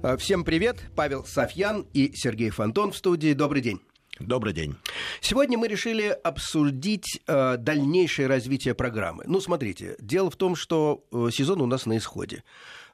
А, всем привет, Павел Софьян и Сергей Фонтон в студии. Добрый день. Добрый день. Сегодня мы решили обсудить э, дальнейшее развитие программы. Ну, смотрите, дело в том, что э, сезон у нас на исходе.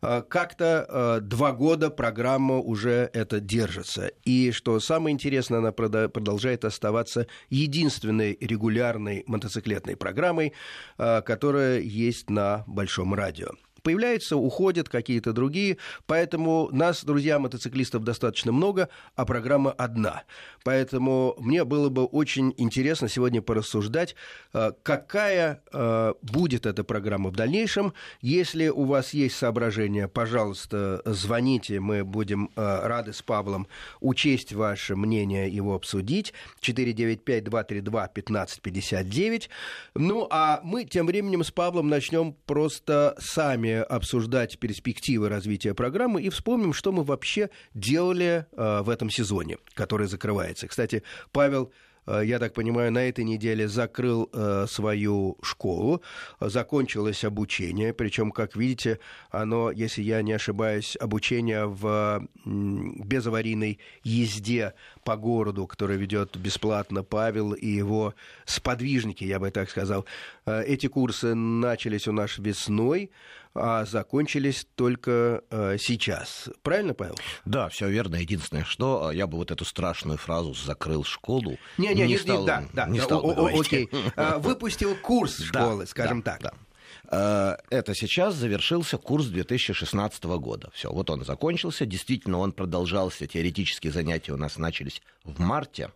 Э, как-то э, два года программа уже это держится. И что самое интересное, она прода- продолжает оставаться единственной регулярной мотоциклетной программой, э, которая есть на Большом радио появляются, уходят какие-то другие. Поэтому нас, друзья, мотоциклистов достаточно много, а программа одна. Поэтому мне было бы очень интересно сегодня порассуждать, э, какая э, будет эта программа в дальнейшем. Если у вас есть соображения, пожалуйста, звоните, мы будем э, рады с Павлом учесть ваше мнение, его обсудить. 495-232-1559. Ну, а мы тем временем с Павлом начнем просто сами обсуждать перспективы развития программы и вспомним, что мы вообще делали э, в этом сезоне, который закрывается. Кстати, Павел Э, я так понимаю, на этой неделе закрыл э, свою школу, закончилось обучение, причем, как видите, оно, если я не ошибаюсь, обучение в безаварийной езде по городу, который ведет бесплатно Павел и его сподвижники, я бы так сказал. Э, эти курсы начались у нас весной, а закончились только э, сейчас. Правильно, Павел? Да, все верно. Единственное, что я бы вот эту страшную фразу «закрыл школу» не, не, не, стал, да, да, не да, стал о. Окей. Выпустил курс школы, скажем да, так. Да. Э, это сейчас завершился курс 2016 года. Все, вот он закончился. Действительно, он продолжался. Теоретические занятия у нас начались в марте.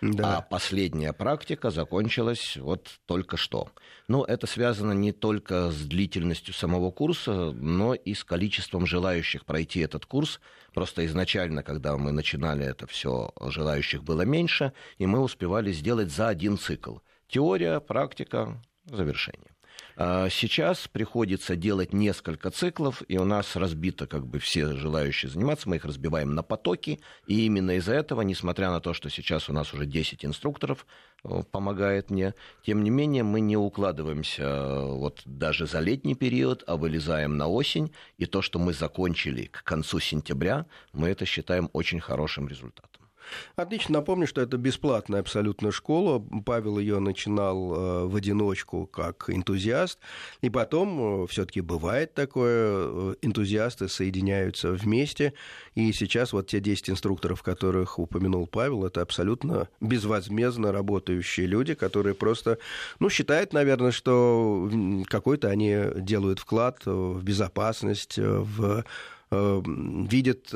Да. А последняя практика закончилась вот только что. Ну, это связано не только с длительностью самого курса, но и с количеством желающих пройти этот курс. Просто изначально, когда мы начинали это все, желающих было меньше, и мы успевали сделать за один цикл. Теория, практика, завершение. А сейчас приходится делать несколько циклов, и у нас разбито как бы все желающие заниматься, мы их разбиваем на потоки, и именно из-за этого, несмотря на то, что сейчас у нас уже 10 инструкторов э, помогает мне, тем не менее мы не укладываемся э, вот даже за летний период, а вылезаем на осень, и то, что мы закончили к концу сентября, мы это считаем очень хорошим результатом. Отлично. Напомню, что это бесплатная абсолютно школа. Павел ее начинал э, в одиночку как энтузиаст. И потом, э, все-таки бывает такое, э, энтузиасты соединяются вместе. И сейчас вот те 10 инструкторов, которых упомянул Павел, это абсолютно безвозмездно работающие люди, которые просто, ну, считают, наверное, что какой-то они делают вклад в безопасность, в видят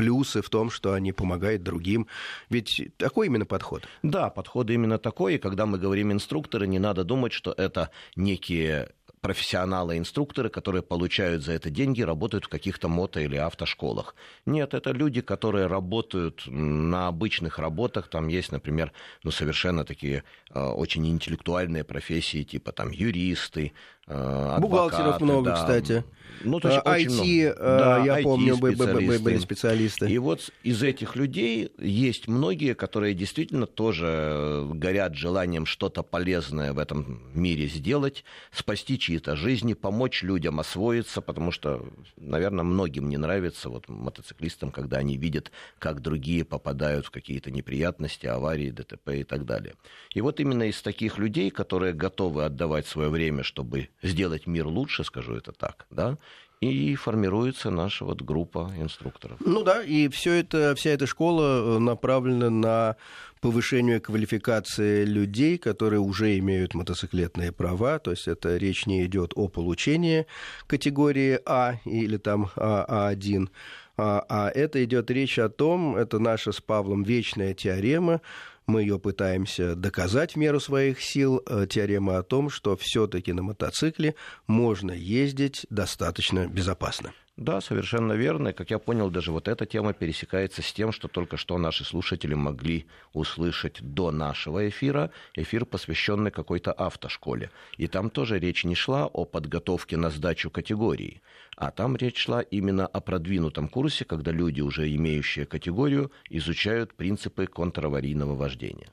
плюсы в том, что они помогают другим. Ведь такой именно подход. Да, подход именно такой. И когда мы говорим инструкторы, не надо думать, что это некие профессионалы, инструкторы, которые получают за это деньги, работают в каких-то мото- или автошколах. Нет, это люди, которые работают на обычных работах. Там есть, например, ну, совершенно такие э, очень интеллектуальные профессии, типа там юристы, адвокаты. Бухгалтеров много, да. кстати. Ну, то есть IT, очень много. Да, я IT помню, были специалисты. И вот из этих людей есть многие, которые действительно тоже горят желанием что-то полезное в этом мире сделать, спасти чьи-то жизни, помочь людям освоиться, потому что, наверное, многим не нравится вот мотоциклистам, когда они видят, как другие попадают в какие-то неприятности, аварии, ДТП и так далее. И вот именно из таких людей, которые готовы отдавать свое время, чтобы сделать мир лучше, скажу это так, да, и формируется наша вот группа инструкторов. Ну да, и все это, вся эта школа э, направлена на повышение квалификации людей, которые уже имеют мотоциклетные права, то есть это речь не идет о получении категории А или там А1, а, а это идет речь о том, это наша с Павлом вечная теорема, мы ее пытаемся доказать в меру своих сил. Э, теорема о том, что все-таки на мотоцикле можно ездить достаточно безопасно. Да, совершенно верно. И, как я понял, даже вот эта тема пересекается с тем, что только что наши слушатели могли услышать до нашего эфира, эфир, посвященный какой-то автошколе. И там тоже речь не шла о подготовке на сдачу категории, а там речь шла именно о продвинутом курсе, когда люди, уже имеющие категорию, изучают принципы контраварийного вождения.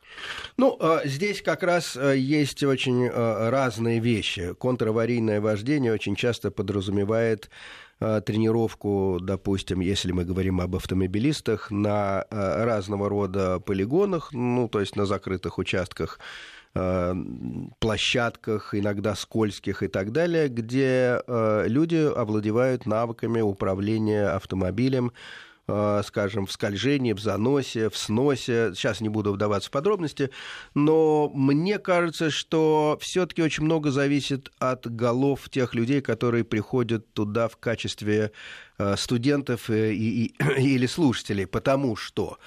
Ну, а, здесь как раз а, есть очень а, разные вещи. Контраварийное вождение очень часто подразумевает э, тренировку, допустим, если мы говорим об автомобилистах, на э, разного рода полигонах, ну, то есть на закрытых участках, э, площадках, иногда скользких и так далее, где люди овладевают навыками управления автомобилем, Э, скажем, в скольжении, в заносе, в сносе. Сейчас не буду вдаваться в подробности, но мне кажется, что все-таки очень много зависит от голов тех людей, которые приходят туда в качестве э, студентов и, и, или слушателей, потому что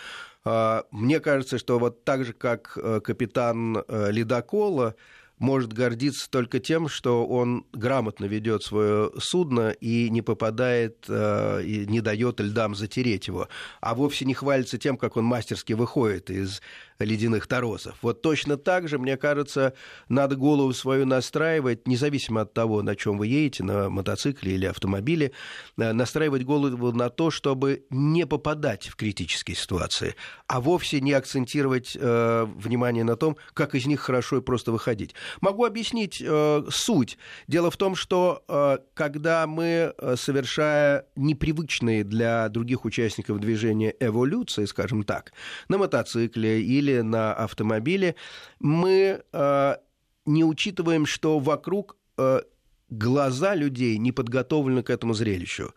э, мне кажется, что вот так же, как капитан ледокола, может гордиться только тем, что он грамотно ведет свое судно и не попадает, э, и не дает льдам затереть его, а вовсе не хвалится тем, как он мастерски выходит из ледяных торосов. Вот точно так же, мне кажется, надо голову свою настраивать, независимо от того, на чем вы едете, на мотоцикле или автомобиле, э, настраивать голову на то, чтобы не попадать в критические ситуации, а вовсе не акцентировать э, внимание на том, как из них хорошо и просто выходить. Могу объяснить э, суть. Дело в том, что э, когда мы, э, совершая непривычные для других участников движения эволюции, скажем так, на мотоцикле или на автомобиле, мы э, не учитываем, что вокруг э, глаза людей не подготовлены к этому зрелищу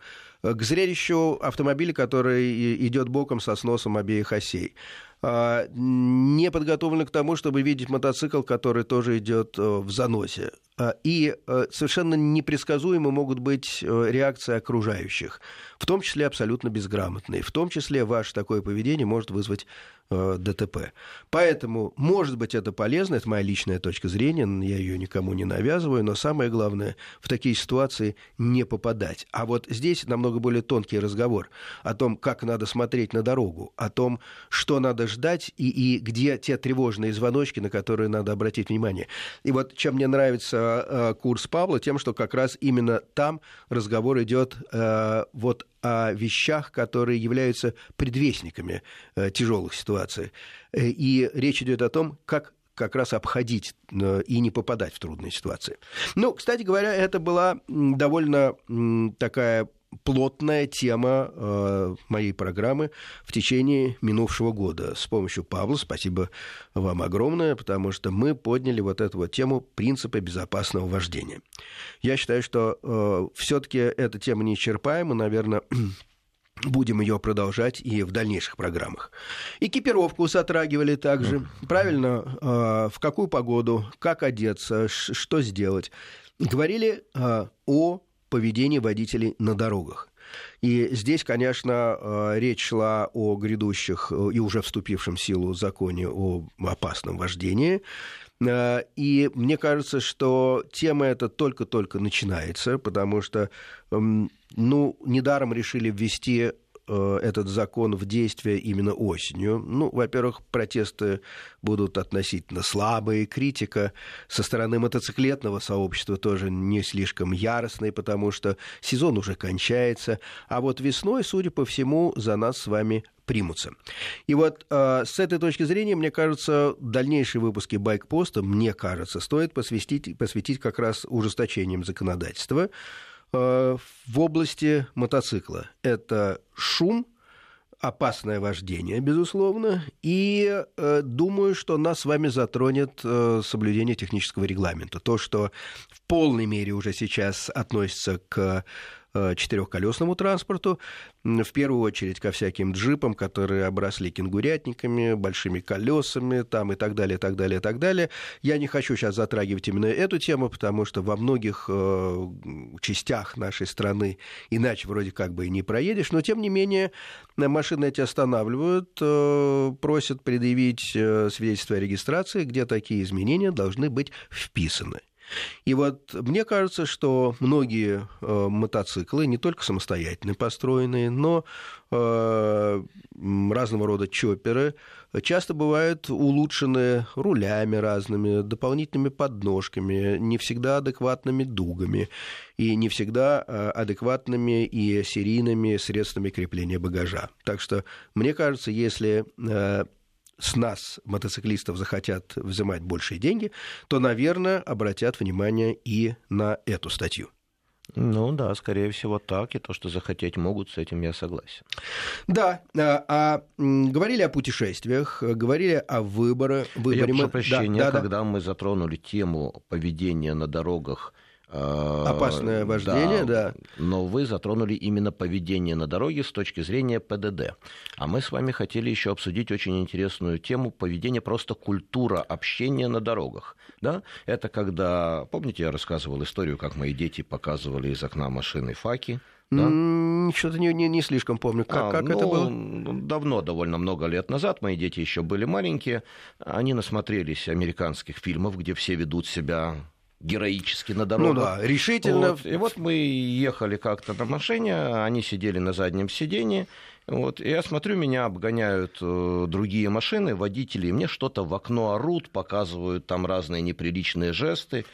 к зрелищу автомобиля, который идет боком со сносом обеих осей. А, не подготовлены к тому, чтобы видеть мотоцикл, который тоже идет э, в заносе. А, и э, совершенно непредсказуемы могут быть э, реакции окружающих, в том числе абсолютно безграмотные. В том числе ваше такое поведение может вызвать Э, ДТП. Поэтому, может быть, это полезно, это моя личная точка зрения, я ее никому не навязываю, но самое главное, в такие ситуации не попадать. А вот здесь намного более тонкий разговор о том, как надо смотреть на дорогу, о том, что надо ждать и, и где те тревожные звоночки, на которые надо обратить внимание. И вот чем мне нравится э, курс Павла, тем, что как раз именно там разговор идет э, вот о вещах, которые являются предвестниками э, тяжелых ситуаций. Э, и речь идет о том, как как раз обходить э, и не попадать в трудные ситуации. Ну, кстати говоря, это была довольно такая плотная тема э, моей программы в течение минувшего года. С помощью Павла, спасибо вам огромное, потому что мы подняли вот эту вот тему принципа безопасного вождения. Я считаю, что э, все-таки эта тема неисчерпаема, наверное, будем ее продолжать и в дальнейших программах. Экипировку сотрагивали также. Правильно, э, в какую погоду, как одеться, что сделать. Говорили э, о поведении водителей на дорогах. И здесь, конечно, э, речь шла о грядущих э, и уже вступившем в силу законе о опасном вождении. Э, и мне кажется, что тема эта только-только начинается, потому что, эм, ну, недаром решили ввести Э, этот закон в действие именно осенью. Ну, во-первых, протесты будут относительно слабые, критика со стороны мотоциклетного сообщества тоже не слишком яростной, потому что сезон уже кончается, а вот весной, судя по всему, за нас с вами примутся. И вот э, с этой точки зрения, мне кажется, дальнейшие выпуски байкпоста, мне кажется, стоит посвятить, посвятить как раз ужесточением законодательства, в области мотоцикла. Это шум, опасное вождение, безусловно, и э, думаю, что нас с вами затронет э, соблюдение технического регламента. То, что в полной мере уже сейчас относится к Э, четырехколесному транспорту, в первую очередь ко всяким джипам, которые обросли кенгурятниками, большими колесами там и так далее, так далее, так далее. Я не хочу сейчас затрагивать именно эту тему, потому что во многих э, частях нашей страны иначе вроде как бы и не проедешь, но тем не менее машины эти останавливают, э, просят предъявить э, свидетельство о регистрации, где такие изменения должны быть вписаны. И вот мне кажется, что многие э, мотоциклы, не только самостоятельно построенные, но э, разного рода чоперы, часто бывают улучшены рулями разными, дополнительными подножками, не всегда адекватными дугами и не всегда э, адекватными и серийными средствами крепления багажа. Так что, мне кажется, если э, с нас, мотоциклистов, захотят взимать большие деньги, то, наверное, обратят внимание и на эту статью. Ну да, скорее всего так, и то, что захотеть могут, с этим я согласен. Да, а, а говорили о путешествиях, говорили о выборе. выборе. Я прошу прощения, да, когда да. мы затронули тему поведения на дорогах Опасное вождение, да, да. Но вы затронули именно поведение на дороге с точки зрения ПДД. А мы с вами хотели еще обсудить очень интересную тему поведения, просто культура общения на дорогах. Да? Это когда, помните, я рассказывал историю, как мои дети показывали из окна машины факи, да? Что-то не, не, не слишком помню. Как, а, как ну, это было? Давно, довольно много лет назад, мои дети еще были маленькие. Они насмотрелись американских фильмов, где все ведут себя героически на дорогах. Ну да, решительно. Вот. И вот мы ехали как-то на машине, они сидели на заднем сидении, вот, я смотрю, меня обгоняют э, другие машины, водители, и мне что-то в окно орут, показывают там разные неприличные жесты.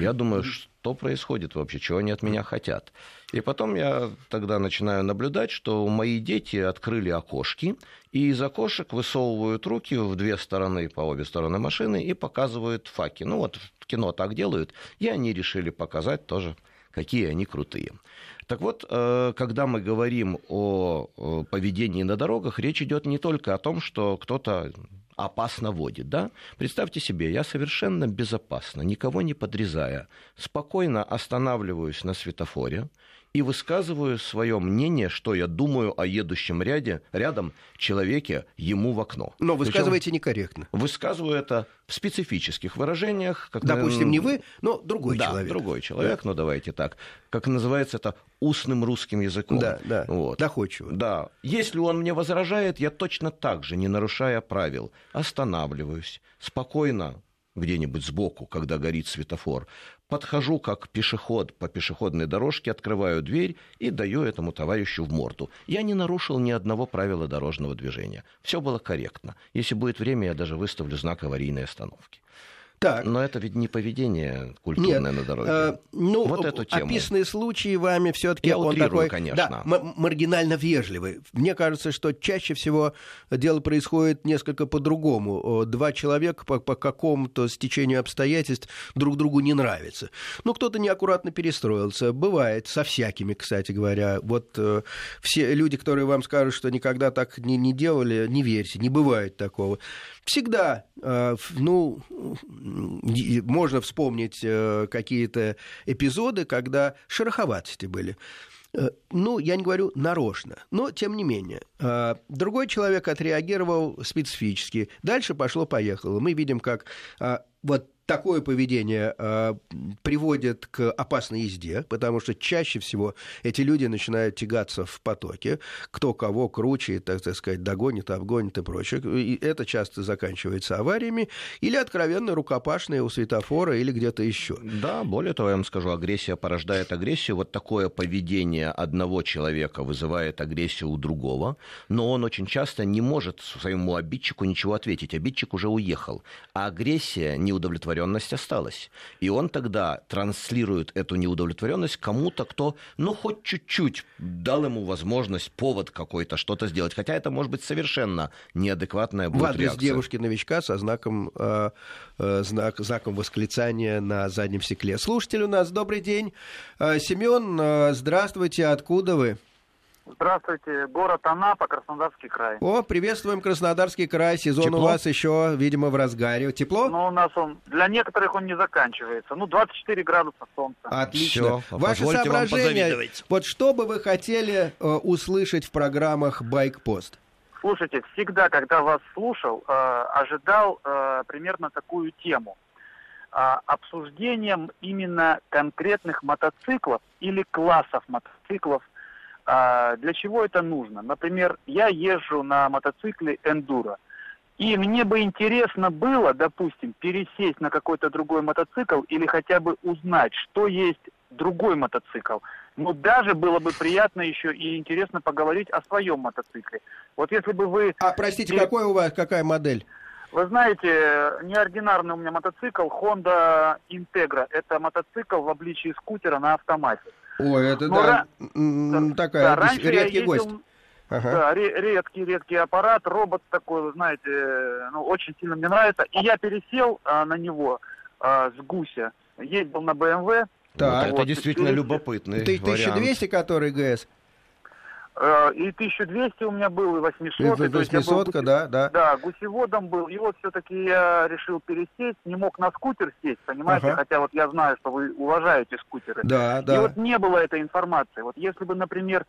Я думаю, что происходит вообще, чего они от меня хотят. И потом я тогда начинаю наблюдать, что мои дети открыли окошки, и из окошек высовывают руки в две стороны, по обе стороны машины, и показывают факи. Ну вот кино так делают, и они решили показать тоже, какие они крутые. Так вот, э, когда мы говорим о поведении на дорогах, речь идет не только о том, что кто-то опасно водит, да? Представьте себе, я совершенно безопасно, никого не подрезая, спокойно останавливаюсь на светофоре, и высказываю свое мнение, что я думаю о едущем ряде, рядом человеке ему в окно. Но высказываете Причем некорректно. Высказываю это в специфических выражениях. Как, Допустим, не вы, но другой да, человек. другой человек, да. ну давайте так. Как называется это устным русским языком. Да, да, вот. доходчиво. Да. Если он мне возражает, я точно так же, не нарушая правил, останавливаюсь, спокойно где-нибудь сбоку, когда горит светофор, подхожу как пешеход по пешеходной дорожке, открываю дверь и даю этому товарищу в морду. Я не нарушил ни одного правила дорожного движения. Все было корректно. Если будет время, я даже выставлю знак аварийной остановки. Так. Но это ведь не поведение культурное Нет, на дороге. Э, ну, вот эту тему. описанные случаи вами все-таки он такой, конечно. Да, маргинально вежливый. Мне кажется, что чаще всего дело происходит несколько по-другому. Два человека по, по какому-то стечению обстоятельств друг другу не нравятся. Ну, кто-то неаккуратно перестроился. Бывает, со всякими, кстати говоря. Вот э, все люди, которые вам скажут, что никогда так не, не делали, не верьте, не бывает такого. Всегда, э, ну, можно вспомнить э, какие-то эпизоды, когда шероховатости были. Э, ну, я не говорю нарочно, но тем не менее. Другой человек отреагировал специфически. Дальше пошло-поехало. Мы видим, как вот такое поведение э, приводит к опасной езде, потому что чаще всего эти люди начинают тягаться в потоке, кто кого круче, так, так сказать, догонит, обгонит и прочее. И это часто заканчивается авариями или откровенно рукопашные у светофора или где-то еще. Да, более того, я вам скажу, агрессия порождает агрессию. Вот такое поведение одного человека вызывает агрессию у другого, но он очень часто не может своему обидчику ничего ответить. Обидчик уже уехал, а агрессия неудовлетворенная неудовлетворенность осталась. И он тогда транслирует эту неудовлетворенность кому-то, кто, ну, хоть чуть-чуть дал ему возможность, повод какой-то, что-то сделать. Хотя это может быть совершенно неадекватная будет В адрес реакция. девушки-новичка со знаком, э, э, знак, знаком восклицания на заднем стекле. Слушатель у нас, добрый день. Э, Семен, э, здравствуйте, откуда вы? Здравствуйте, город Анапа, Краснодарский край. О, приветствуем Краснодарский край. Сезон Тепло? у вас еще, видимо, в разгаре. Тепло? Ну, у нас он, для некоторых он не заканчивается. Ну, 24 градуса солнца. Отлично. Все, Ваши соображения, вот что бы вы хотели э, услышать в программах «Байкпост»? Слушайте, всегда, когда вас слушал, э, ожидал э, примерно такую тему. Э, обсуждением именно конкретных мотоциклов или классов мотоциклов а для чего это нужно? Например, я езжу на мотоцикле Enduro, и мне бы интересно было, допустим, пересесть на какой-то другой мотоцикл или хотя бы узнать, что есть другой мотоцикл. Но даже было бы приятно еще и интересно поговорить о своем мотоцикле. Вот если бы вы... А, простите, какой у вас, какая модель? Вы знаете, неординарный у меня мотоцикл Honda Integra. Это мотоцикл в обличии скутера на автомате. Ой, это Но да, ра... такая да, редкий ездил... гость. Ага. Да, редкий, редкий аппарат, робот такой, вы знаете, ну, очень сильно мне нравится. И я пересел а, на него а, с гуся, ездил на BMW, Так. Вот, это действительно любопытный Ты 1200, вариант. который ГС? Э, и 1200 у меня был, и 800. И 800, был, да, да. Да, гусеводом был. И вот все-таки я решил пересесть, не мог на скутер сесть, понимаете? Ага. Хотя вот я знаю, что вы уважаете скутеры. Да, да. И вот не было этой информации. Вот если бы, например,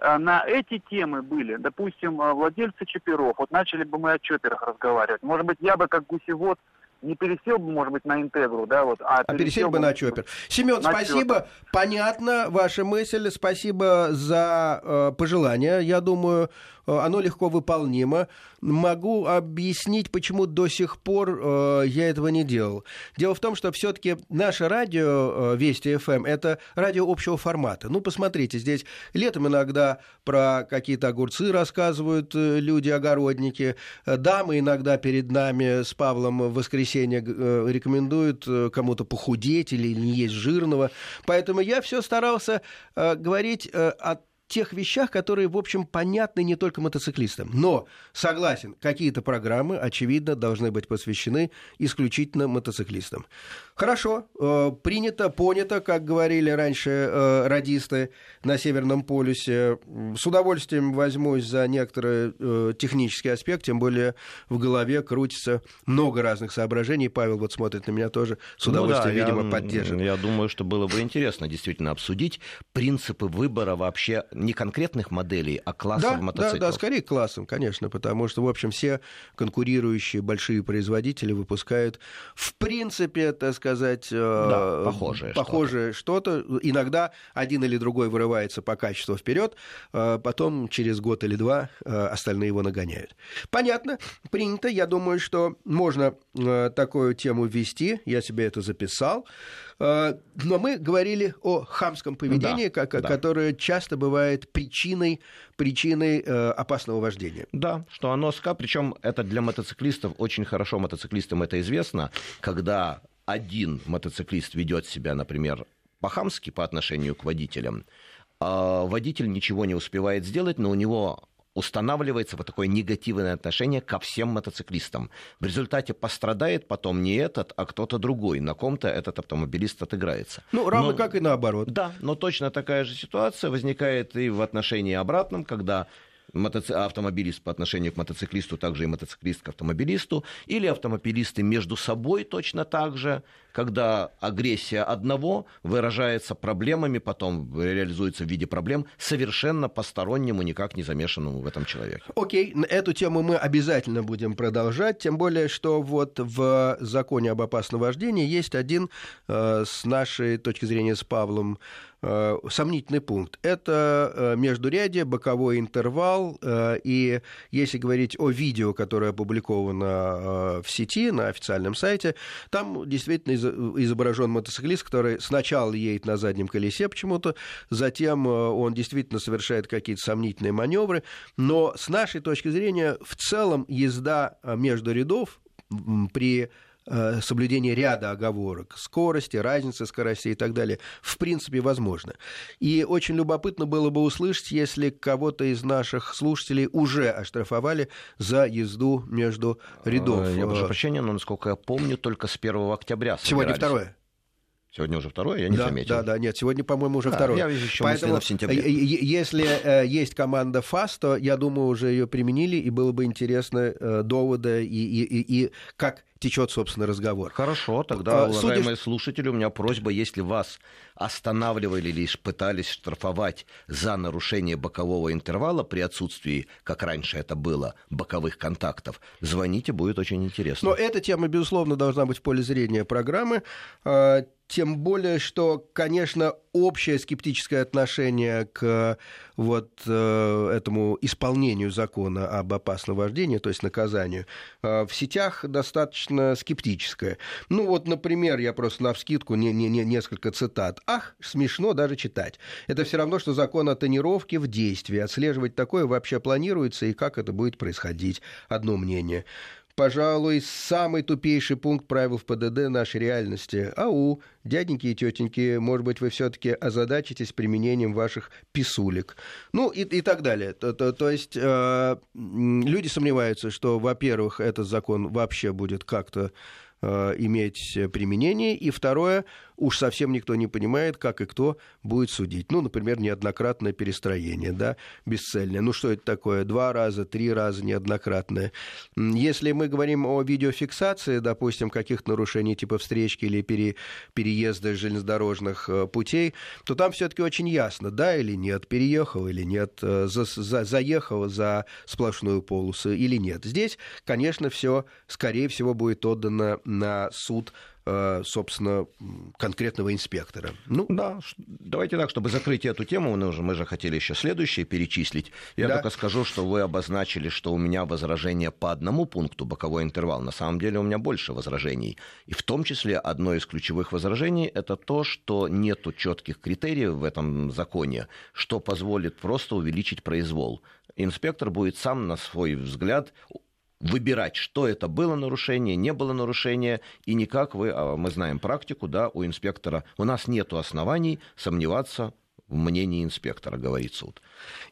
э, на эти темы были, допустим, э, владельцы чиперов, вот начали бы мы о чоперах разговаривать. Может быть, я бы как гусевод не пересел бы, может быть, на интегру, да, вот, а, а пересел бы на чоппер. Семен, спасибо, чоппер. понятно ваша мысль, спасибо за э, пожелания. Я думаю, Э, оно легко выполнимо. Могу объяснить, почему до сих пор э, я этого не делал. Дело в том, что все-таки наше радио э, Вести ФМ эм, это радио общего формата. Ну, посмотрите, здесь летом иногда про какие-то огурцы рассказывают люди-огородники. Дамы иногда перед нами с Павлом в воскресенье рекомендуют кому-то похудеть или не есть жирного. Поэтому я все старался говорить о тех вещах, которые, в общем, понятны не только мотоциклистам. Но, согласен, какие-то программы, очевидно, должны быть посвящены исключительно мотоциклистам. Хорошо, э, принято, понято, как говорили раньше э, радисты на Северном полюсе. С удовольствием возьмусь за некоторые э, технические аспекты, тем более в голове крутится много разных соображений. Павел вот смотрит на меня тоже с удовольствием, ну да, видимо, я, поддерживает. Я думаю, что было бы интересно действительно обсудить принципы выбора вообще не конкретных моделей, а классов да, мотоциклов. Да, да, скорее классом, конечно, потому что, в общем, все конкурирующие большие производители выпускают, в принципе, так сказать, сказать, э, да, похожее, похожее что-то. что-то. Иногда один или другой вырывается по качеству вперед, э, потом через год или два э, остальные его нагоняют. Понятно, принято. Я думаю, что можно такую тему ввести. Я себе это записал. Но мы говорили о хамском поведении, да, как, да. которое часто бывает причиной, причиной опасного вождения. Да, что оно ска, причем это для мотоциклистов очень хорошо, мотоциклистам это известно, когда один мотоциклист ведет себя, например, по-хамски по отношению к водителям, а водитель ничего не успевает сделать, но у него устанавливается вот такое негативное отношение ко всем мотоциклистам. В результате пострадает потом не этот, а кто-то другой. На ком-то этот автомобилист отыграется. Ну, равно но, как и наоборот. Да, но точно такая же ситуация возникает и в отношении обратном, когда мотоци... автомобилист по отношению к мотоциклисту, также и мотоциклист к автомобилисту, или автомобилисты между собой точно так же, когда агрессия одного выражается проблемами, потом реализуется в виде проблем совершенно постороннему, никак не замешанному в этом человеке. Окей, okay. эту тему мы обязательно будем продолжать, тем более, что вот в законе об опасном вождении есть один, э, с нашей точки зрения, с Павлом, Э, сомнительный пункт. Это э, междурядие, боковой интервал, э, и если говорить о видео, которое опубликовано в сети, на официальном сайте, там действительно изображен мотоциклист, который сначала едет на заднем колесе почему-то, затем он действительно совершает какие-то сомнительные маневры, но с нашей точки зрения в целом езда между рядов при Э, соблюдение ряда оговорок, скорости, разницы скоростей и так далее, в принципе, возможно. И очень любопытно было бы услышать, если кого-то из наших слушателей уже оштрафовали за езду между рядов. Я прошу прощения, но, насколько я помню, только с 1 октября Сегодня второе. Сегодня уже второе, я не да, заметил. Да, да, нет, сегодня, по-моему, уже а, второе. Я еще Поэтому, в сентябре. Если э, есть команда ФАС, то, я думаю, уже ее применили, и было бы интересно э, доводы и, и, и, и как течет, собственно, разговор. Хорошо, тогда, а, уважаемые Судя... слушатели, у меня просьба, если вас останавливали или пытались штрафовать за нарушение бокового интервала при отсутствии, как раньше это было, боковых контактов, звоните, будет очень интересно. Но эта тема, безусловно, должна быть в поле зрения программы. А, тем более, что, конечно, общее скептическое отношение к вот э, этому исполнению закона об опасном вождении, то есть наказанию, э, в сетях достаточно скептическое. Ну вот, например, я просто на вскидку не, не, не, несколько цитат. Ах, смешно даже читать. Это все равно, что закон о тонировке в действии. Отслеживать такое вообще планируется и как это будет происходить. Одно мнение пожалуй, самый тупейший пункт правил в ПДД нашей реальности. Ау, дяденьки и тетеньки, может быть, вы все-таки озадачитесь применением ваших писулек. Ну и, и так далее. То, то, то есть э, люди сомневаются, что, во-первых, этот закон вообще будет как-то э, иметь применение, и второе, уж совсем никто не понимает, как и кто будет судить. Ну, например, неоднократное перестроение, да, бесцельное. Ну, что это такое? Два раза, три раза неоднократное. Если мы говорим о видеофиксации, допустим, каких-то нарушений типа встречки или пере, переезда железнодорожных э, путей, то там все-таки очень ясно, да или нет, переехал или нет, э, за, за, заехал за сплошную полосу или нет. Здесь, конечно, все, скорее всего, будет отдано на суд собственно, конкретного инспектора. Ну, да, давайте так, чтобы закрыть эту тему, мы же, мы же хотели еще следующее перечислить. Я да. только скажу, что вы обозначили, что у меня возражение по одному пункту, боковой интервал. На самом деле у меня больше возражений. И в том числе одно из ключевых возражений – это то, что нет четких критериев в этом законе, что позволит просто увеличить произвол инспектор будет сам на свой взгляд выбирать, что это было нарушение, не было нарушения, и никак вы, а мы знаем практику, да, у инспектора, у нас нет оснований сомневаться в мнении инспектора, говорит суд.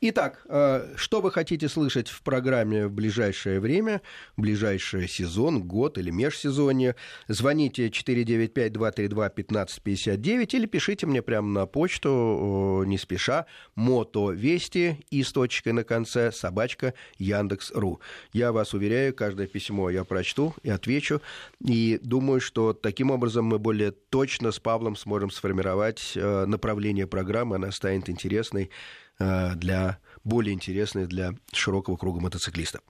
Итак, э, что вы хотите слышать в программе в ближайшее время, в ближайший сезон, год или межсезонье? Звоните 495-232-1559 или пишите мне прямо на почту, не спеша, мото вести и с точкой на конце собачка Яндекс.ру. Я вас уверяю, каждое письмо я прочту и отвечу, и думаю, что таким образом мы более точно с Павлом сможем сформировать э, направление программы, она станет интересной для более интересной для широкого круга мотоциклистов.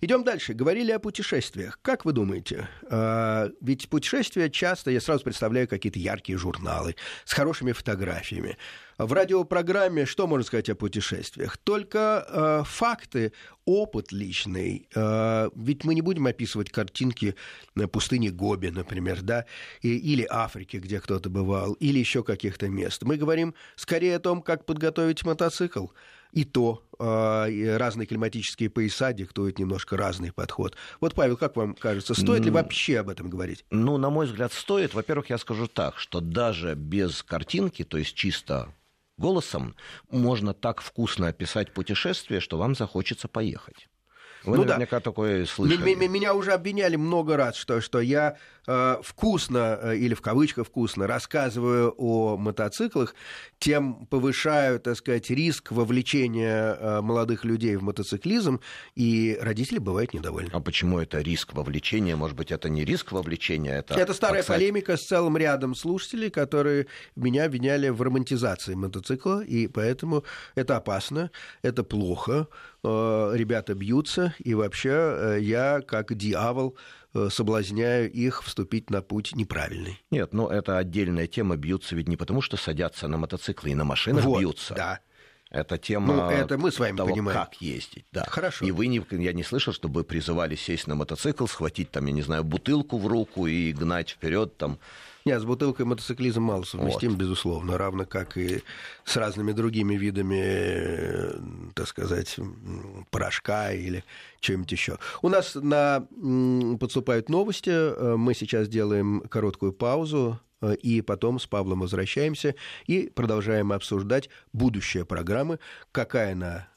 Идем дальше. Говорили о путешествиях. Как вы думаете? Э, ведь путешествия часто, я сразу представляю какие-то яркие журналы с хорошими фотографиями. В радиопрограмме что можно сказать о путешествиях? Только э, факты, опыт личный. Э, ведь мы не будем описывать картинки на пустыне Гоби, например, да, и, или Африки, где кто-то бывал, или еще каких-то мест. Мы говорим скорее о том, как подготовить мотоцикл. И то э, разные климатические пояса диктуют немножко разный подход. Вот, Павел, как вам кажется, стоит ли вообще об этом говорить? Ну, на мой взгляд, стоит. Во-первых, я скажу так, что даже без картинки, то есть чисто голосом можно так вкусно описать путешествие, что вам захочется поехать. Вы ну наверняка да. такое слышали. Меня уже обвиняли много раз, что, что я э, вкусно, э, или в кавычках вкусно, рассказываю о мотоциклах, тем повышаю, так сказать, риск вовлечения э, молодых людей в мотоциклизм, и родители бывают недовольны. А почему это риск вовлечения? Может быть, это не риск вовлечения? Это, это старая подсать... полемика с целым рядом слушателей, которые меня обвиняли в романтизации мотоцикла, и поэтому это опасно, это плохо, ребята бьются, и вообще э, я, как дьявол, э, соблазняю их вступить на путь неправильный. Нет, но это отдельная тема. Бьются ведь не потому, что садятся на мотоциклы и на машинах вот, бьются. Да. Это тема ну, это мы с вами того, понимаем. как ездить. Да. Хорошо. И вы не, я не слышал, чтобы призывали сесть на мотоцикл, схватить там, я не знаю, бутылку в руку и гнать вперед там нет, с бутылкой мотоциклизм мало совместим, вот. безусловно, равно как и с разными другими видами, э, так сказать, порошка или чем-нибудь еще. У нас на... подступают новости, э, мы сейчас делаем короткую паузу, э, и потом с Павлом возвращаемся и продолжаем обсуждать будущее программы, какая она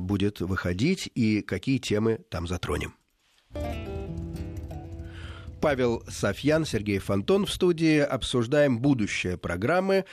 будет выходить и какие темы там затронем. Павел Софьян, Сергей Фонтон в студии. Обсуждаем будущее программы.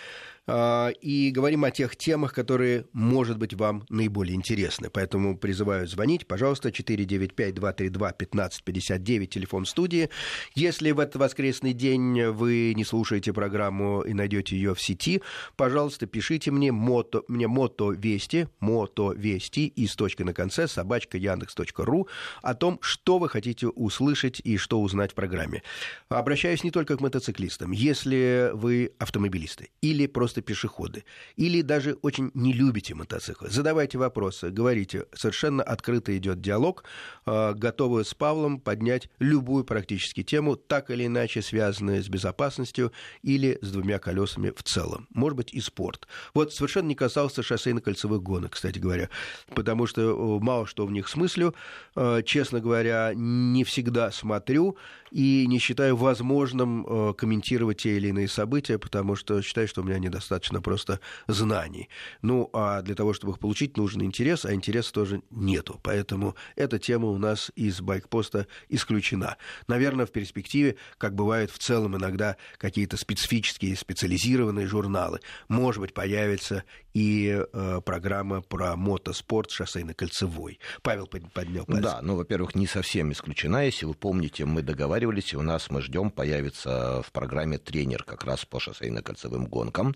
А, и говорим о тех темах, которые, может быть, вам наиболее интересны. Поэтому призываю звонить, пожалуйста, 495-232-1559, телефон студии. Если в этот воскресный день вы не слушаете программу и найдете ее в сети, пожалуйста, пишите мне мото, мне мото вести, мото вести и с точкой на конце собачка яндекс.ру о том, что вы хотите услышать и что узнать в программе. Обращаюсь не только к мотоциклистам. Если вы автомобилисты или просто просто пешеходы, или даже очень не любите мотоциклы, задавайте вопросы, говорите, совершенно открыто идет диалог, а, готовы с Павлом поднять любую практически тему, так или иначе связанную с безопасностью или с двумя колесами в целом. Может быть, и спорт. Вот совершенно не касался шоссейно-кольцевых гонок, кстати говоря, потому что мало что в них смыслю. А, честно говоря, не всегда смотрю и не считаю возможным а, комментировать те или иные события, потому что считаю, что у меня недостаточно достаточно просто знаний. Ну, а для того, чтобы их получить, нужен интерес, а интереса тоже нету. Поэтому эта тема у нас из байкпоста исключена. Наверное, в перспективе, как бывает в целом иногда какие-то специфические, специализированные журналы, может быть, появится и э, программа про мотоспорт шоссейно-кольцевой. Павел поднял палец. Да, ну, во-первых, не совсем исключена. Если вы помните, мы договаривались, и у нас мы ждем появится в программе тренер как раз по шоссейно-кольцевым гонкам.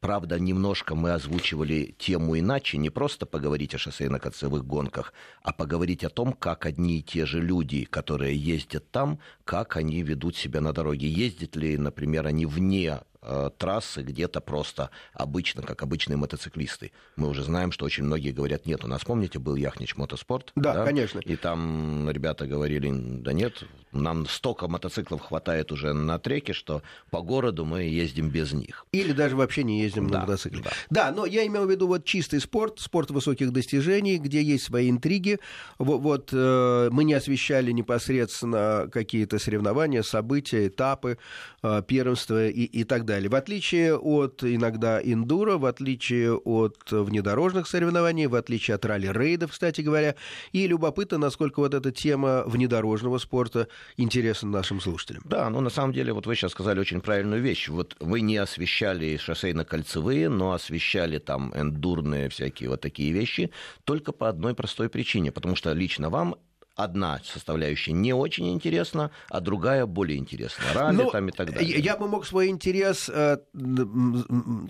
Правда, немножко мы озвучивали тему иначе, не просто поговорить о шоссейно-кольцевых гонках, а поговорить о том, как одни и те же люди, которые ездят там, как они ведут себя на дороге. Ездят ли, например, они вне Э, трассы где-то просто обычно, как обычные мотоциклисты. Мы уже знаем, что очень многие говорят, нет, у нас, помните, был Яхнич Мотоспорт? Да, да, конечно. И там ребята говорили, да нет, нам столько мотоциклов хватает уже на треке, что по городу мы ездим без них. Или даже вообще не ездим да, на мотоцикле. Да. да, но я имел в виду вот чистый спорт, спорт высоких достижений, где есть свои интриги. Вот, вот э, мы не освещали непосредственно какие-то соревнования, события, этапы, э, первенства и, и так далее далее. В отличие от иногда индура, в отличие от внедорожных соревнований, в отличие от ралли-рейдов, кстати говоря, и любопытно, насколько вот эта тема внедорожного спорта интересна нашим слушателям. Да, ну на самом деле, вот вы сейчас сказали очень правильную вещь. Вот вы не освещали шоссейно-кольцевые, но освещали там эндурные всякие вот такие вещи только по одной простой причине, потому что лично вам одна составляющая не очень интересна, а другая более интересна. Ралли ну, там и так далее. Я бы мог свой интерес э,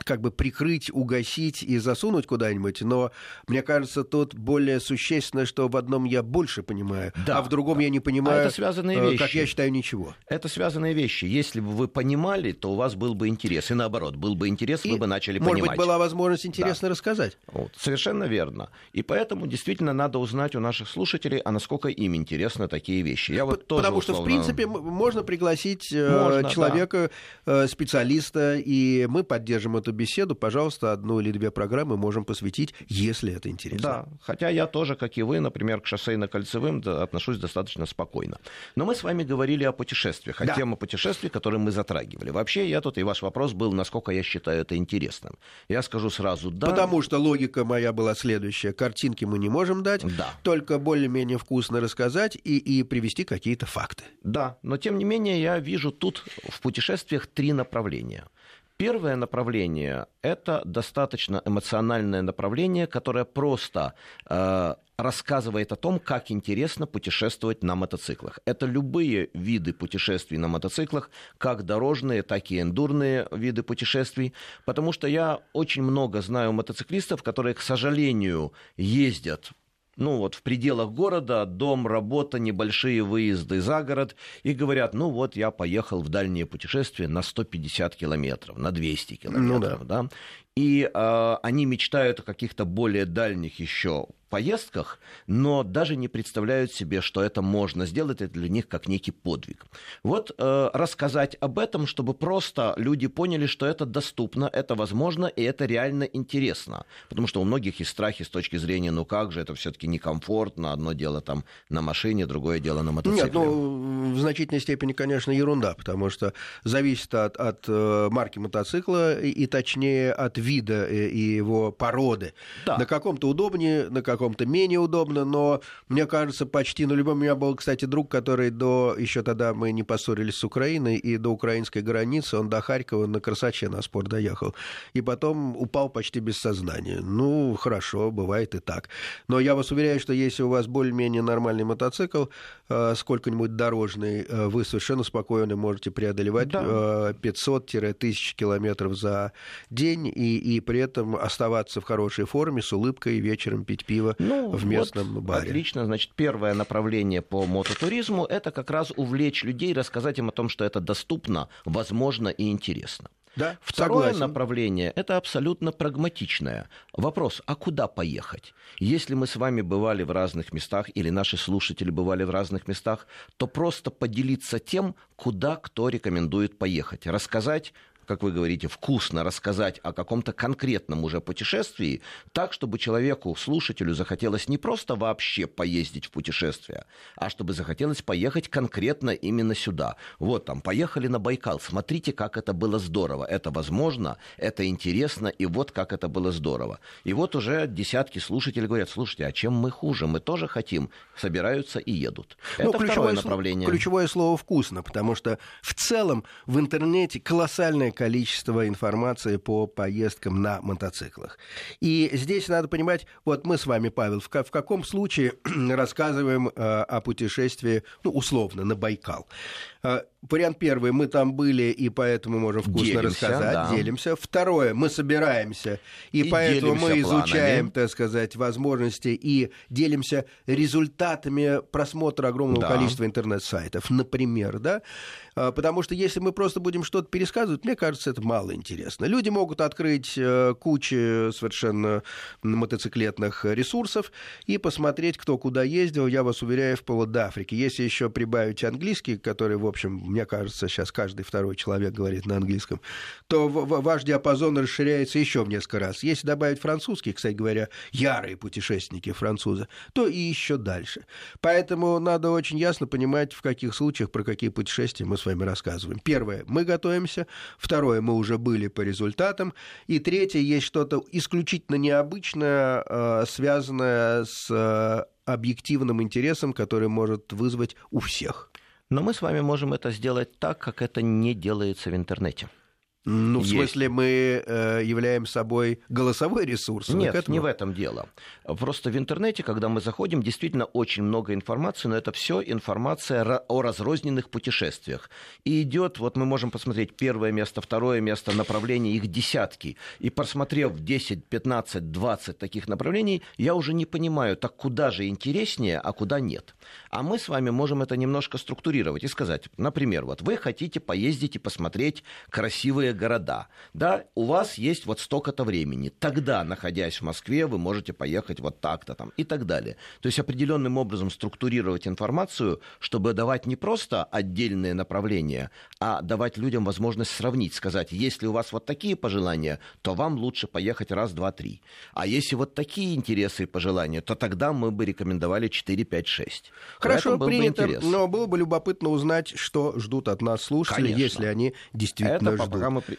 как бы прикрыть, угасить и засунуть куда-нибудь, но мне кажется, тут более существенно, что в одном я больше понимаю, да, а в другом да. я не понимаю, а это связанные э, вещи. как я считаю, ничего. Это связанные вещи. Если бы вы понимали, то у вас был бы интерес. И наоборот, был бы интерес, и, вы бы начали может понимать. Может быть, была возможность интересно да. рассказать. Вот, совершенно верно. И поэтому действительно надо узнать у наших слушателей, а насколько им интересны такие вещи. Я вот тоже, Потому условно... что, в принципе, можно пригласить э, можно, человека, да. Э, специалиста, и мы поддержим эту беседу. Пожалуйста, одну или две программы можем посвятить, если это интересно. Да, хотя я тоже, как и вы, например, к шоссейно-кольцевым отношусь достаточно спокойно. Но мы с вами говорили о путешествиях, о да. теме путешествий, которые мы затрагивали. Вообще, я тут, и ваш вопрос был, насколько я считаю это интересным. Я скажу сразу «да». Потому что логика моя была следующая. Картинки мы не можем дать, да. только более-менее вкусно рассказать и, и привести какие-то факты. Да, но тем не менее я вижу тут в путешествиях три направления. Первое направление – это достаточно эмоциональное направление, которое просто э, рассказывает о том, как интересно путешествовать на мотоциклах. Это любые виды путешествий на мотоциклах, как дорожные, так и эндурные виды путешествий, потому что я очень много знаю мотоциклистов, которые, к сожалению, ездят ну вот в пределах города, дом, работа, небольшие выезды за город, и говорят, ну вот я поехал в дальнее путешествие на 150 километров, на 200 километров, ну, да. да, и э, они мечтают о каких-то более дальних еще поездках, но даже не представляют себе, что это можно сделать, это для них как некий подвиг. Вот э, рассказать об этом, чтобы просто люди поняли, что это доступно, это возможно и это реально интересно. Потому что у многих есть страхи с точки зрения, ну как же, это все-таки некомфортно, одно дело там на машине, другое дело на мотоцикле. Нет, ну в значительной степени, конечно, ерунда, потому что зависит от, от э, марки мотоцикла и, и точнее от вида э, и его породы. Да. На каком-то удобнее, на каком каком-то менее удобно, но мне кажется, почти на любом... У меня был, кстати, друг, который до... Еще тогда мы не поссорились с Украиной, и до украинской границы он до Харькова на Красаче на спорт доехал. И потом упал почти без сознания. Ну, хорошо, бывает и так. Но я вас уверяю, что если у вас более-менее нормальный мотоцикл, э, сколько-нибудь дорожный, э, вы совершенно спокойно можете преодолевать да. 500-1000 э, километров за день и, и при этом оставаться в хорошей форме, с улыбкой, вечером пить пиво пива ну, в местном вот, баре. Отлично. Значит, первое направление по мототуризму – это как раз увлечь людей, рассказать им о том, что это доступно, возможно и интересно. Да, Второе согласен. направление – это абсолютно прагматичное. Вопрос, а куда поехать? Если мы с вами бывали в разных местах, или наши слушатели бывали в разных местах, то просто поделиться тем, куда кто рекомендует поехать. Рассказать, как вы говорите, вкусно рассказать о каком-то конкретном уже путешествии, так, чтобы человеку, слушателю захотелось не просто вообще поездить в путешествие, а чтобы захотелось поехать конкретно именно сюда. Вот там, поехали на Байкал, смотрите, как это было здорово. Это возможно, это интересно, и вот как это было здорово. И вот уже десятки слушателей говорят, слушайте, а чем мы хуже? Мы тоже хотим. Собираются и едут. Ну, это второе направление. Ключевое слово «вкусно», потому что в целом в интернете колоссальное количество информации по поездкам на мотоциклах. И здесь надо понимать, вот мы с вами, Павел, в, в каком случае рассказываем э, о путешествии, ну, условно, на Байкал. Вариант первый, мы там были, и поэтому можем вкусно делимся, рассказать, да. делимся. Второе, мы собираемся, и, и поэтому мы изучаем, планами. так сказать, возможности и делимся результатами просмотра огромного да. количества интернет-сайтов, например, да. А, потому что если мы просто будем что-то пересказывать, мне кажется, это мало интересно. Люди могут открыть э, кучу совершенно мотоциклетных ресурсов и посмотреть, кто куда ездил. Я вас уверяю, вплоть до Африки. Если еще прибавить английский, который, в общем, мне кажется, сейчас каждый второй человек говорит на английском, то ваш диапазон расширяется еще в несколько раз. Если добавить французский, кстати говоря, ярые путешественники французы, то и еще дальше. Поэтому надо очень ясно понимать, в каких случаях, про какие путешествия мы с вами рассказываем. Первое, мы готовимся. Второе, мы уже были по результатам. И третье, есть что-то исключительно необычное, э, связанное с э, объективным интересом, который может вызвать у всех. Но мы с вами можем это сделать так, как это не делается в интернете. Ну, в смысле, мы э, являем собой голосовой ресурс? Нет, не в этом дело. Просто в интернете, когда мы заходим, действительно очень много информации, но это все информация о разрозненных путешествиях. И идет, вот мы можем посмотреть первое место, второе место, направление, их десятки. И просмотрев 10, 15, 20 таких направлений, я уже не понимаю, так куда же интереснее, а куда нет. А мы с вами можем это немножко структурировать и сказать, например, вот вы хотите поездить и посмотреть красивые города. Да, у вас есть вот столько-то времени. Тогда, находясь в Москве, вы можете поехать вот так-то там и так далее. То есть определенным образом структурировать информацию, чтобы давать не просто отдельные направления, а давать людям возможность сравнить, сказать, если у вас вот такие пожелания, то вам лучше поехать раз, два, три. А если вот такие интересы и пожелания, то тогда мы бы рекомендовали 4, 5, 6. Хорошо, принято, но было бы любопытно узнать, что ждут от нас слушатели, Конечно. если они действительно Это ждут.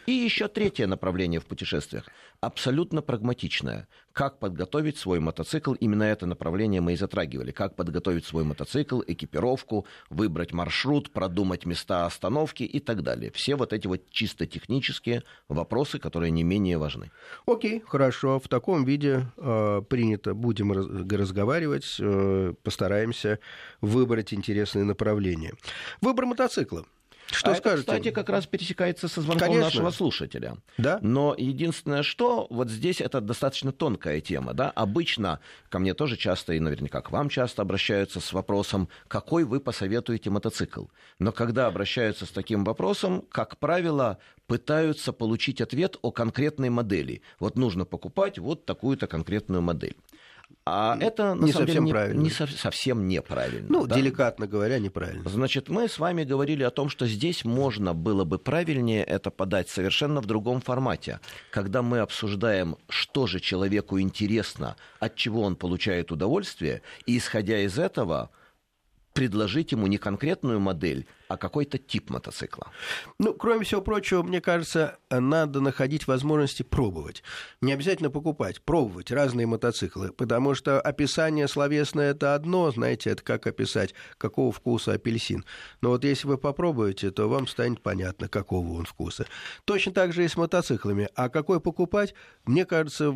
И еще третье направление в путешествиях, абсолютно прагматичное. Как подготовить свой мотоцикл, именно это направление мы и затрагивали. Как подготовить свой мотоцикл, экипировку, выбрать маршрут, продумать места остановки и так далее. Все вот эти вот чисто технические вопросы, которые не менее важны. Окей, хорошо. В таком виде э, принято. Будем разговаривать, э, постараемся выбрать интересные направления. Выбор мотоцикла. Что а скажете? Это, кстати, как раз пересекается со звонком Конечно. нашего слушателя. Да? Но единственное, что вот здесь это достаточно тонкая тема. Да? Обычно ко мне тоже часто, и наверняка к вам часто обращаются с вопросом, какой вы посоветуете мотоцикл. Но когда обращаются с таким вопросом, как правило, пытаются получить ответ о конкретной модели. Вот нужно покупать вот такую-то конкретную модель. А это на не самом совсем деле, правильно. Не, не совсем неправильно. Ну, да? деликатно говоря, неправильно. Значит, мы с вами говорили о том, что здесь можно было бы правильнее это подать совершенно в другом формате, когда мы обсуждаем, что же человеку интересно, от чего он получает удовольствие, и исходя из этого предложить ему не конкретную модель, а какой-то тип мотоцикла. Ну, кроме всего прочего, мне кажется, надо находить возможности пробовать. Не обязательно покупать, пробовать разные мотоциклы, потому что описание словесное – это одно, знаете, это как описать, какого вкуса апельсин. Но вот если вы попробуете, то вам станет понятно, какого он вкуса. Точно так же и с мотоциклами. А какой покупать? Мне кажется,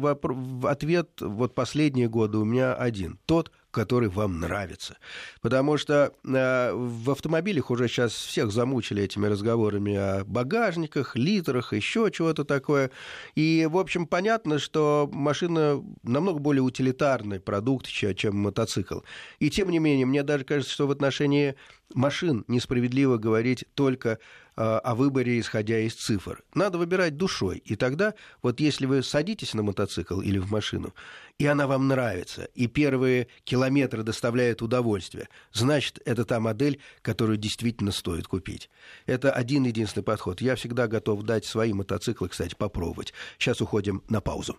ответ вот последние годы у меня один. Тот, который вам нравится. Потому что э, в автомобилях уже сейчас всех замучили этими разговорами о багажниках, литрах, еще чего-то такое. И, в общем, понятно, что машина намного более утилитарный продукт, чем мотоцикл. И, тем не менее, мне даже кажется, что в отношении машин несправедливо говорить только о выборе, исходя из цифр. Надо выбирать душой. И тогда, вот если вы садитесь на мотоцикл или в машину, и она вам нравится, и первые километры доставляют удовольствие, значит, это та модель, которую действительно стоит купить. Это один единственный подход. Я всегда готов дать свои мотоциклы, кстати, попробовать. Сейчас уходим на паузу.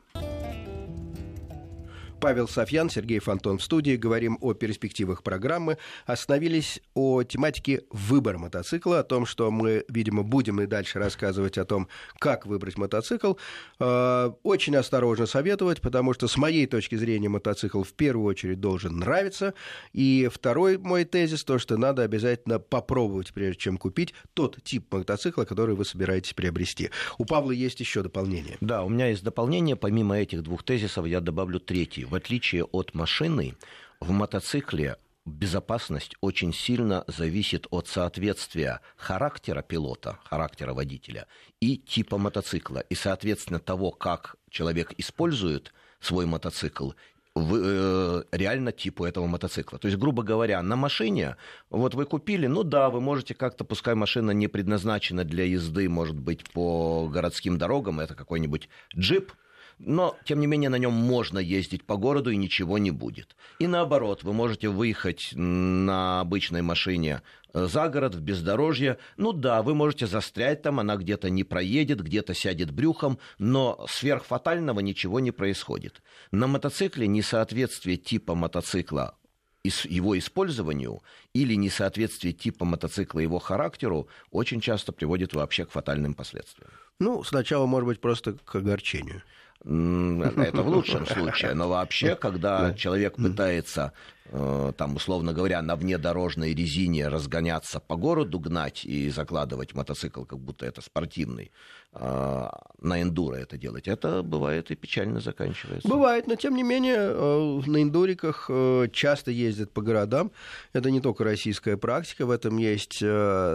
Павел Софьян, Сергей Фонтон в студии. Говорим о перспективах программы. Остановились о тематике выбора мотоцикла, о том, что мы, видимо, будем и дальше рассказывать о том, как выбрать мотоцикл. А, очень осторожно советовать, потому что с моей точки зрения мотоцикл в первую очередь должен нравиться. И второй мой тезис, то, что надо обязательно попробовать, прежде чем купить тот тип мотоцикла, который вы собираетесь приобрести. У Павла есть еще дополнение. Да, у меня есть дополнение. Помимо этих двух тезисов я добавлю третий в отличие от машины, в мотоцикле безопасность очень сильно зависит от соответствия характера пилота, характера водителя и типа мотоцикла. И, соответственно, того, как человек использует свой мотоцикл, в, э, реально типу этого мотоцикла. То есть, грубо говоря, на машине, вот вы купили, ну да, вы можете как-то, пускай машина не предназначена для езды, может быть, по городским дорогам, это какой-нибудь джип, но, тем не менее, на нем можно ездить по городу и ничего не будет. И наоборот, вы можете выехать на обычной машине э, за город, в бездорожье. Ну да, вы можете застрять там, она где-то не проедет, где-то сядет брюхом, но сверхфатального ничего не происходит. На мотоцикле несоответствие типа мотоцикла его использованию или несоответствие типа мотоцикла его характеру очень часто приводит вообще к фатальным последствиям. Ну, сначала, может быть, просто к огорчению. Это в лучшем случае. Но вообще, когда человек пытается там, условно говоря, на внедорожной резине разгоняться по городу, гнать и закладывать мотоцикл, как будто это спортивный, э, на эндуро это делать, это бывает и печально заканчивается. Бывает, но тем не менее э, на эндуриках часто ездят по городам. Это не только российская практика, в этом есть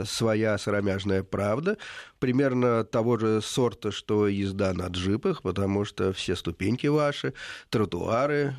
своя сыромяжная правда. Примерно того же сорта, что езда на джипах, потому что все ступеньки ваши, тротуары,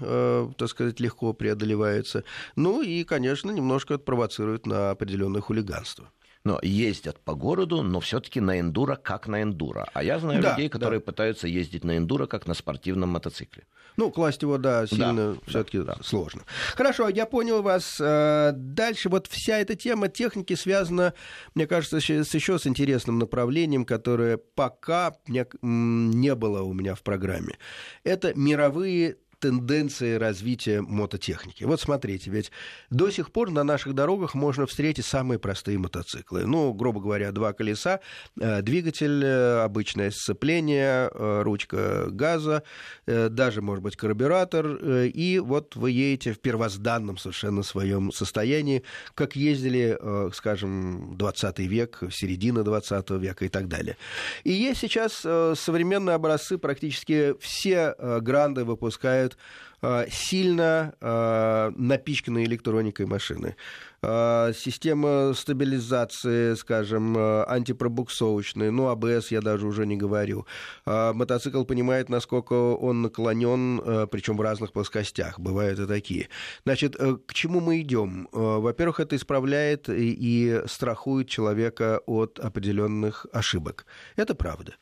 так сказать, легко преодолеваются нравится. Ну и, конечно, немножко провоцирует на определенное хулиганство но ездят по городу, но все-таки на эндуро как на эндуро. А я знаю да, людей, которые да. пытаются ездить на эндуро как на спортивном мотоцикле. Ну, класть его, да, сильно да, все-таки да, сложно. Хорошо, я понял вас. Э, дальше вот вся эта тема техники связана, мне кажется, с еще с интересным направлением, которое пока не было у меня в программе. Это мировые тенденции развития мототехники. Вот смотрите, ведь до сих пор на наших дорогах можно встретить самые простые мотоциклы. Ну, грубо говоря, два колеса, э, двигатель, э, обычное сцепление, э, ручка газа, даже, может быть, карбюратор, и вот вы едете в первозданном совершенно своем состоянии, как ездили, скажем, 20 век, середина 20 века и так далее. И есть сейчас современные образцы, практически все гранды выпускают бывают а, сильно а, напичканные электроникой машины. А, система стабилизации, скажем, антипробуксовочная, ну, АБС я даже уже не говорю. Мотоцикл понимает, насколько он наклонен, причем в разных плоскостях, бывают и такие. Значит, э, к чему мы идем? Во-первых, это исправляет и страхует человека от определенных ошибок. Это правда.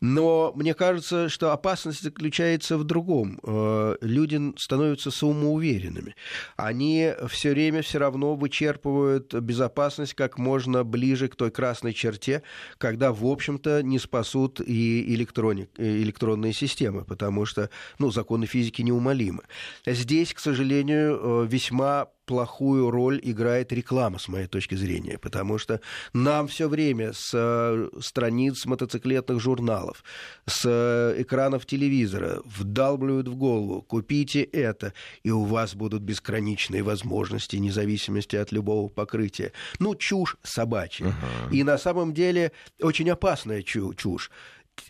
Но мне кажется, что опасность заключается в другом. Э, люди становятся самоуверенными. Они все время все равно вычерпывают безопасность как можно ближе к той красной черте, когда, в общем-то, не спасут и электроник, электронные системы, потому что ну, законы физики неумолимы. Здесь, к сожалению, э, весьма плохую роль играет реклама, с моей точки зрения, потому что нам все время с э, страниц мотоциклетных журналов, с э, экранов телевизора вдалбливают в голову, купите это, и у вас будут безграничные возможности, независимости от любого покрытия. Ну, чушь собачья. Uh-huh. И на самом деле очень опасная чушь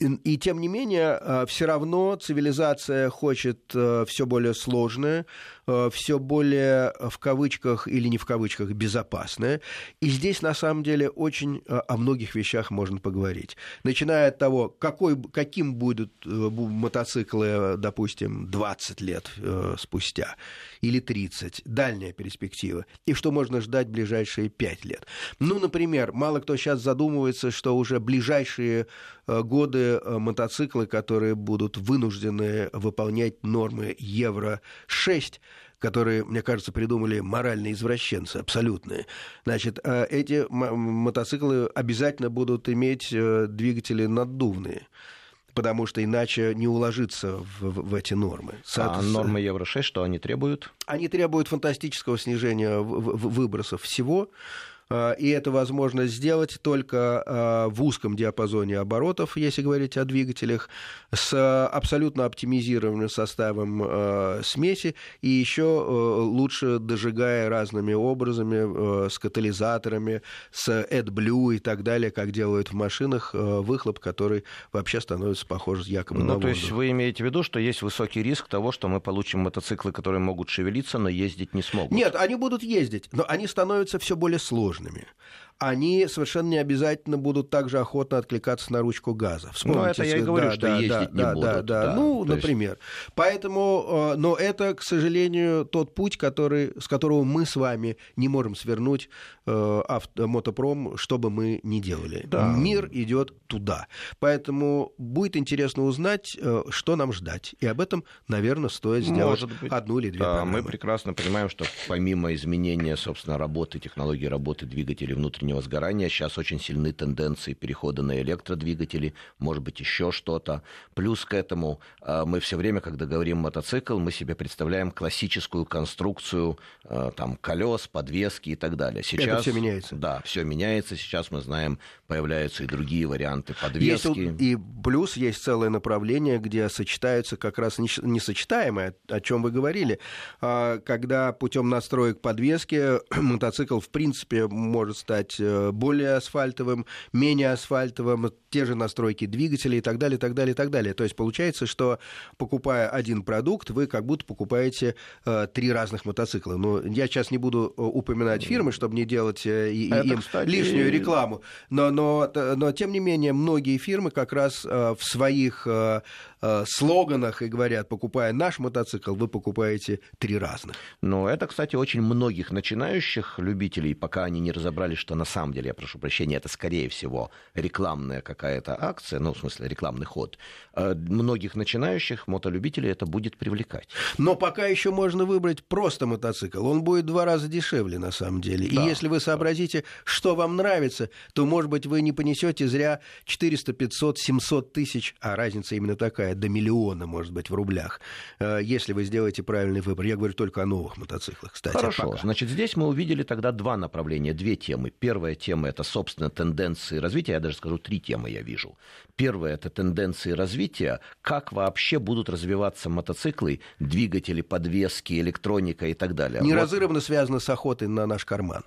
и тем не менее, э, все равно цивилизация хочет э, все более сложное, э, все более в кавычках или не в кавычках безопасное. И здесь на самом деле очень о многих вещах можно поговорить. Начиная от того, какой, каким будут мотоциклы, допустим, 20 лет спустя или 30, дальняя перспектива, и что можно ждать ближайшие 5 лет. Ну, например, мало кто сейчас задумывается, что уже ближайшие годы Э, мотоциклы, которые будут вынуждены выполнять нормы Евро-6, которые, мне кажется, придумали моральные извращенцы, абсолютные. Значит, э, эти мотоциклы обязательно будут иметь э, двигатели наддувные потому что иначе не уложиться в, в эти нормы. А нормы Евро-6, что они требуют? Они требуют фантастического снижения выбросов всего, и это возможно сделать только а, в узком диапазоне оборотов, если говорить о двигателях, с абсолютно оптимизированным составом а, смеси и еще лучше дожигая разными образами, с катализаторами, с AdBlue и так далее, как делают в машинах, выхлоп, который вообще становится похож якобы ну, на воздух. то есть вы имеете в виду, что есть высокий риск того, что мы получим мотоциклы, которые могут шевелиться, но ездить не смогут? Нет, они будут ездить, но они становятся все более сложными сложными они совершенно не обязательно будут также охотно откликаться на ручку газа. Вспомните, ну, это я и говорю, да, что да, ездить да, не да, будут. Да, да, да. Ну, То например. Есть... Поэтому, э, но это, к сожалению, тот путь, который, с которого мы с вами не можем свернуть э, авто, мотопром, что бы мы ни делали. Да. Мир идет туда. Поэтому будет интересно узнать, э, что нам ждать. И об этом, наверное, стоит сделать быть. одну или две да, программы. Мы прекрасно понимаем, что помимо изменения, собственно, работы, технологии работы двигателей внутреннего внутреннего сгорания. Сейчас очень сильны тенденции перехода на электродвигатели, может быть, еще что-то. Плюс к этому э, мы все время, когда говорим мотоцикл, мы себе представляем классическую конструкцию э, там, колес, подвески и так далее. Сейчас, Это все меняется. Да, все меняется. Сейчас мы знаем, появляются и другие варианты подвески. Есть, и плюс есть целое направление, где сочетаются как раз несочетаемое, о чем вы говорили, а, когда путем настроек подвески мотоцикл в принципе может стать Э, более асфальтовым, менее асфальтовым, те же настройки двигателя и так далее, так далее, так далее. То есть получается, что покупая один продукт, вы как будто покупаете э, три разных мотоцикла. Но я сейчас не буду э, упоминать фирмы, чтобы не делать э, Это, им кстати... лишнюю рекламу. Но, но, но тем не менее, многие фирмы как раз э, в своих э, э, слоганах и говорят, покупая наш мотоцикл, вы покупаете три разных. Но это, кстати, очень многих начинающих любителей, пока они не разобрались, что на самом деле, я прошу прощения, это скорее всего рекламная какая-то акция, ну, в смысле, рекламный ход, э, многих начинающих мотолюбителей это будет привлекать. Но пока еще можно выбрать просто мотоцикл. Он будет два раза дешевле, на самом деле. Да. И если вы сообразите, что вам нравится, то, может быть, вы не понесете зря 400, 500, 700 тысяч, а разница именно такая, до миллиона, может быть, в рублях, э, если вы сделаете правильный выбор. Я говорю только о новых мотоциклах, кстати. Хорошо, пока. значит, здесь мы увидели тогда два направления, две темы. Первая тема – это, собственно, тенденции развития. Я даже скажу, три темы я вижу. Первая – это тенденции развития. Как вообще будут развиваться мотоциклы, двигатели, подвески, электроника и так далее. Неразрывно вот. связано с охотой на наш карман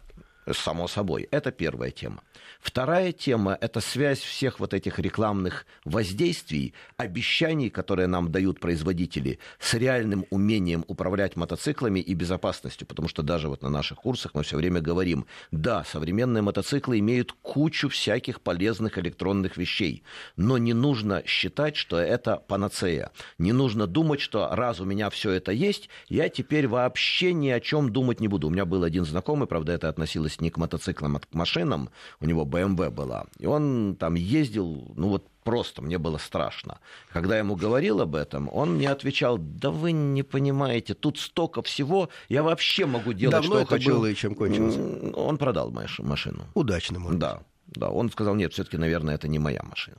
само собой. Это первая тема. Вторая тема – это связь всех вот этих рекламных воздействий, обещаний, которые нам дают производители, с реальным умением управлять мотоциклами и безопасностью. Потому что даже вот на наших курсах мы все время говорим, да, современные мотоциклы имеют кучу всяких полезных электронных вещей, но не нужно считать, что это панацея. Не нужно думать, что раз у меня все это есть, я теперь вообще ни о чем думать не буду. У меня был один знакомый, правда, это относилось не к мотоциклам, а к машинам, у него BMW была, и он там ездил, ну вот просто, мне было страшно. Когда я ему говорил об этом, он мне отвечал, да вы не понимаете, тут столько всего, я вообще могу делать, Давно что это хочу. было и чем кончилось? Он продал машину. Удачно, может Да. Да, он сказал, нет, все-таки, наверное, это не моя машина.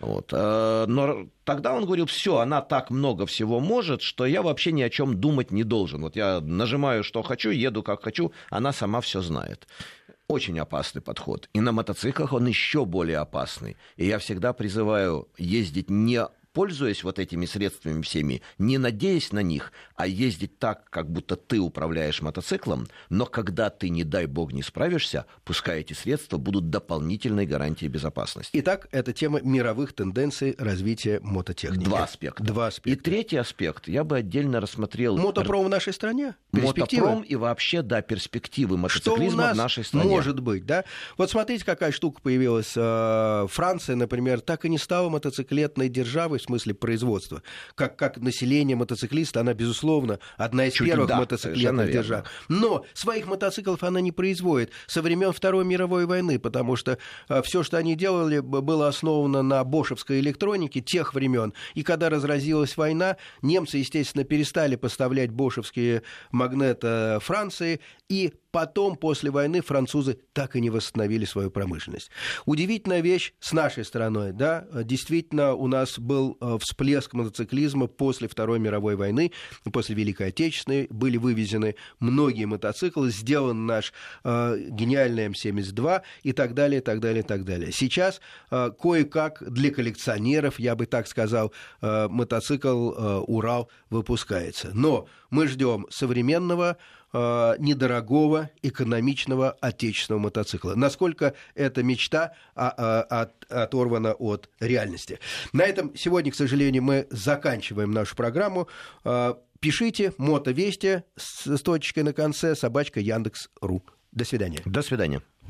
Вот. Э, но тогда он говорил, все, она так много всего может, что я вообще ни о чем думать не должен. Вот я нажимаю, что хочу, еду как хочу, она сама все знает. Очень опасный подход. И на мотоциклах он еще более опасный. И я всегда призываю ездить не пользуясь вот этими средствами всеми, не надеясь на них, а ездить так, как будто ты управляешь мотоциклом, но когда ты, не дай бог, не справишься, пускай эти средства будут дополнительной гарантией безопасности. Итак, это тема мировых тенденций развития мототехники. Два аспекта. Два аспекта. И третий аспект я бы отдельно рассмотрел... Мотопром в нашей стране? Мотопром и вообще, да, перспективы мотоциклизма в нашей стране. может быть, да? Вот смотрите, какая штука появилась. Э, Франция, например, так и не стала мотоциклетной державой в смысле производства. Как, как население мотоциклиста, она, безусловно, одна из Чуть первых да, мотоциклетных держав. Но своих мотоциклов она не производит со времен Второй мировой войны, потому что э, все, что они делали, было основано на бошевской электронике тех времен. И когда разразилась война, немцы, естественно, перестали поставлять бошевские магнеты Франции, и потом, после войны, французы так и не восстановили свою промышленность. Удивительная вещь с нашей стороной, да, действительно, у нас был э, всплеск мотоциклизма после Второй мировой войны, после Великой Отечественной, были вывезены многие мотоциклы, сделан наш э, гениальный М-72 и так далее, и так далее, и так далее. Сейчас э, кое-как для коллекционеров, я бы так сказал, э, мотоцикл э, «Урал» выпускается. Но мы ждем современного Э, недорогого, экономичного отечественного мотоцикла. Насколько эта мечта а, а, от, оторвана от реальности. На этом сегодня, к сожалению, мы заканчиваем нашу программу. Э, пишите мотовести с, с точкой на конце собачка Яндекс.ру. До свидания. До свидания.